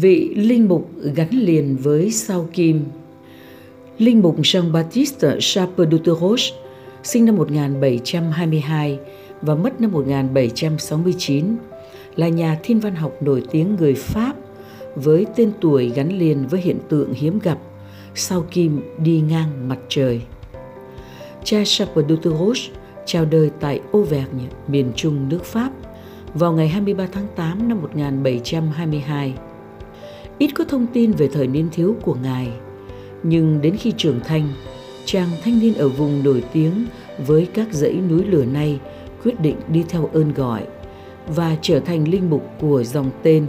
Vị linh mục gắn liền với sao kim Linh mục Jean-Baptiste Chape sinh năm 1722 và mất năm 1769 là nhà thiên văn học nổi tiếng người Pháp với tên tuổi gắn liền với hiện tượng hiếm gặp sao kim đi ngang mặt trời. Cha Chape chào đời tại Auvergne, miền trung nước Pháp vào ngày 23 tháng 8 năm 1722. Ít có thông tin về thời niên thiếu của ngài, nhưng đến khi trưởng thành, chàng thanh niên ở vùng nổi tiếng với các dãy núi lửa này quyết định đi theo ơn gọi và trở thành linh mục của dòng tên.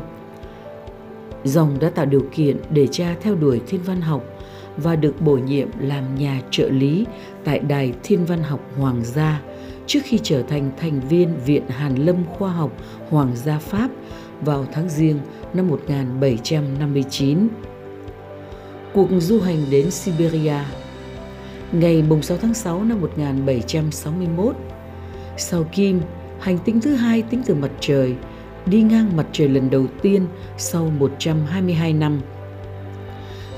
Dòng đã tạo điều kiện để cha theo đuổi thiên văn học và được bổ nhiệm làm nhà trợ lý tại Đài Thiên văn học Hoàng gia trước khi trở thành thành viên Viện Hàn Lâm Khoa học Hoàng gia Pháp vào tháng Giêng năm 1759. Cuộc du hành đến Siberia Ngày 6 tháng 6 năm 1761, Sao Kim, hành tinh thứ hai tính từ mặt trời, đi ngang mặt trời lần đầu tiên sau 122 năm.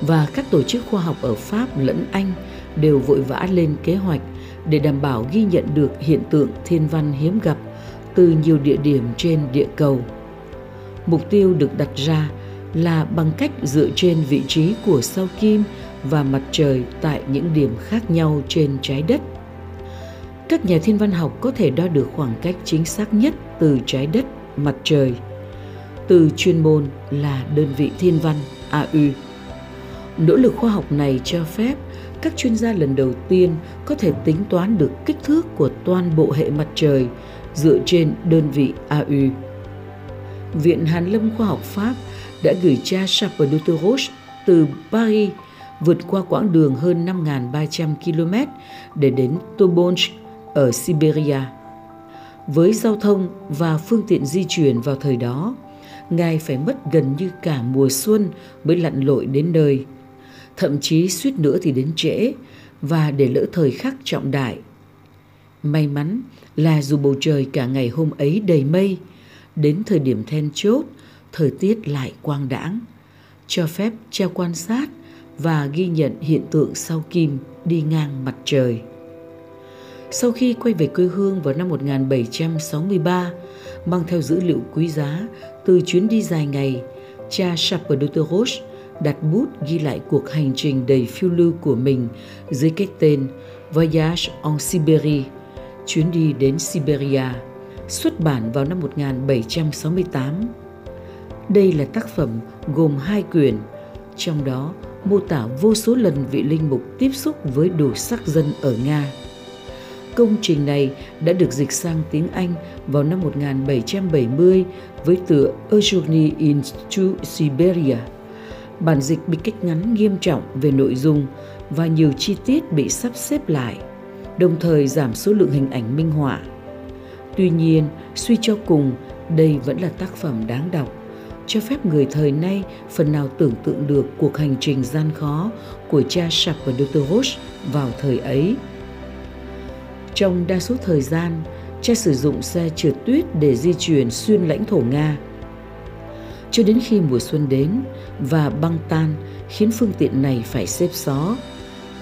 Và các tổ chức khoa học ở Pháp lẫn Anh đều vội vã lên kế hoạch để đảm bảo ghi nhận được hiện tượng thiên văn hiếm gặp từ nhiều địa điểm trên địa cầu. Mục tiêu được đặt ra là bằng cách dựa trên vị trí của sao kim và mặt trời tại những điểm khác nhau trên trái đất. Các nhà thiên văn học có thể đo được khoảng cách chính xác nhất từ trái đất, mặt trời. Từ chuyên môn là đơn vị thiên văn AU. Nỗ lực khoa học này cho phép các chuyên gia lần đầu tiên có thể tính toán được kích thước của toàn bộ hệ mặt trời dựa trên đơn vị AU. Viện Hàn Lâm Khoa học Pháp đã gửi cha Charles de Roche từ Paris vượt qua quãng đường hơn 5.300 km để đến Tobolsk ở Siberia. Với giao thông và phương tiện di chuyển vào thời đó, Ngài phải mất gần như cả mùa xuân mới lặn lội đến nơi. Thậm chí suýt nữa thì đến trễ và để lỡ thời khắc trọng đại. May mắn là dù bầu trời cả ngày hôm ấy đầy mây, đến thời điểm then chốt, thời tiết lại quang đãng, cho phép treo quan sát và ghi nhận hiện tượng sao kim đi ngang mặt trời. Sau khi quay về quê hương vào năm 1763, mang theo dữ liệu quý giá từ chuyến đi dài ngày, cha Charles de Roche đặt bút ghi lại cuộc hành trình đầy phiêu lưu của mình dưới cái tên Voyage en Sibérie, chuyến đi đến Siberia, xuất bản vào năm 1768. Đây là tác phẩm gồm hai quyển, trong đó mô tả vô số lần vị linh mục tiếp xúc với đồ sắc dân ở Nga. Công trình này đã được dịch sang tiếng Anh vào năm 1770 với tựa A Journey into Siberia. Bản dịch bị cách ngắn nghiêm trọng về nội dung và nhiều chi tiết bị sắp xếp lại, đồng thời giảm số lượng hình ảnh minh họa. Tuy nhiên, suy cho cùng, đây vẫn là tác phẩm đáng đọc cho phép người thời nay phần nào tưởng tượng được cuộc hành trình gian khó của cha Sạp và Dr. Roche vào thời ấy. Trong đa số thời gian, cha sử dụng xe trượt tuyết để di chuyển xuyên lãnh thổ Nga. Cho đến khi mùa xuân đến và băng tan khiến phương tiện này phải xếp xó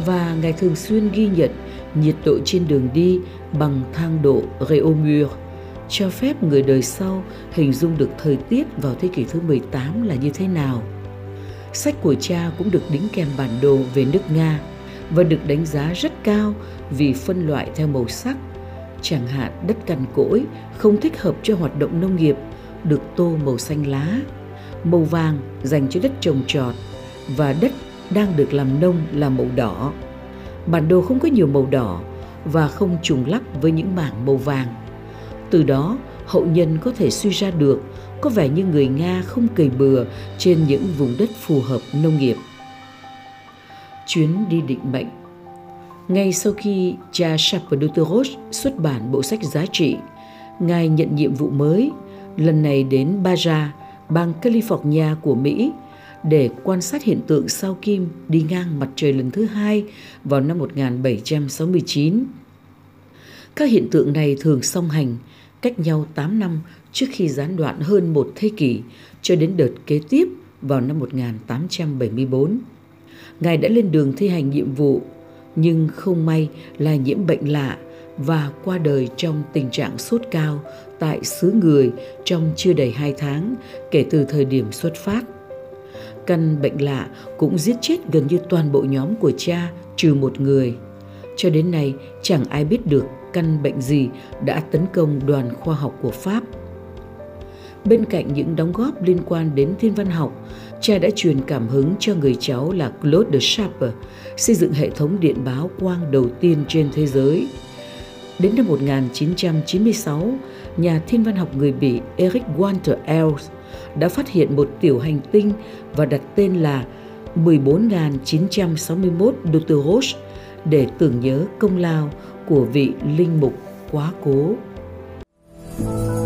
và ngài thường xuyên ghi nhận nhiệt độ trên đường đi bằng thang độ Réaumur cho phép người đời sau hình dung được thời tiết vào thế kỷ thứ 18 là như thế nào. Sách của cha cũng được đính kèm bản đồ về nước Nga và được đánh giá rất cao vì phân loại theo màu sắc. Chẳng hạn đất cằn cỗi không thích hợp cho hoạt động nông nghiệp, được tô màu xanh lá. Màu vàng dành cho đất trồng trọt và đất đang được làm nông là màu đỏ. Bản đồ không có nhiều màu đỏ và không trùng lắp với những mảng màu vàng từ đó, hậu nhân có thể suy ra được có vẻ như người Nga không cày bừa trên những vùng đất phù hợp nông nghiệp. Chuyến đi định mệnh Ngay sau khi cha Chapadutoros xuất bản bộ sách giá trị, Ngài nhận nhiệm vụ mới, lần này đến Baja, bang California của Mỹ, để quan sát hiện tượng sao kim đi ngang mặt trời lần thứ hai vào năm 1769. Các hiện tượng này thường song hành cách nhau 8 năm trước khi gián đoạn hơn một thế kỷ cho đến đợt kế tiếp vào năm 1874. Ngài đã lên đường thi hành nhiệm vụ, nhưng không may là nhiễm bệnh lạ và qua đời trong tình trạng sốt cao tại xứ người trong chưa đầy hai tháng kể từ thời điểm xuất phát. Căn bệnh lạ cũng giết chết gần như toàn bộ nhóm của cha trừ một người. Cho đến nay chẳng ai biết được căn bệnh gì đã tấn công đoàn khoa học của Pháp. Bên cạnh những đóng góp liên quan đến thiên văn học, cha đã truyền cảm hứng cho người cháu là Claude de Chappe xây dựng hệ thống điện báo quang đầu tiên trên thế giới. Đến năm 1996, nhà thiên văn học người Bỉ Eric Walter Ells đã phát hiện một tiểu hành tinh và đặt tên là 14.961 Deuteroche để tưởng nhớ công lao của vị linh mục quá cố. thank you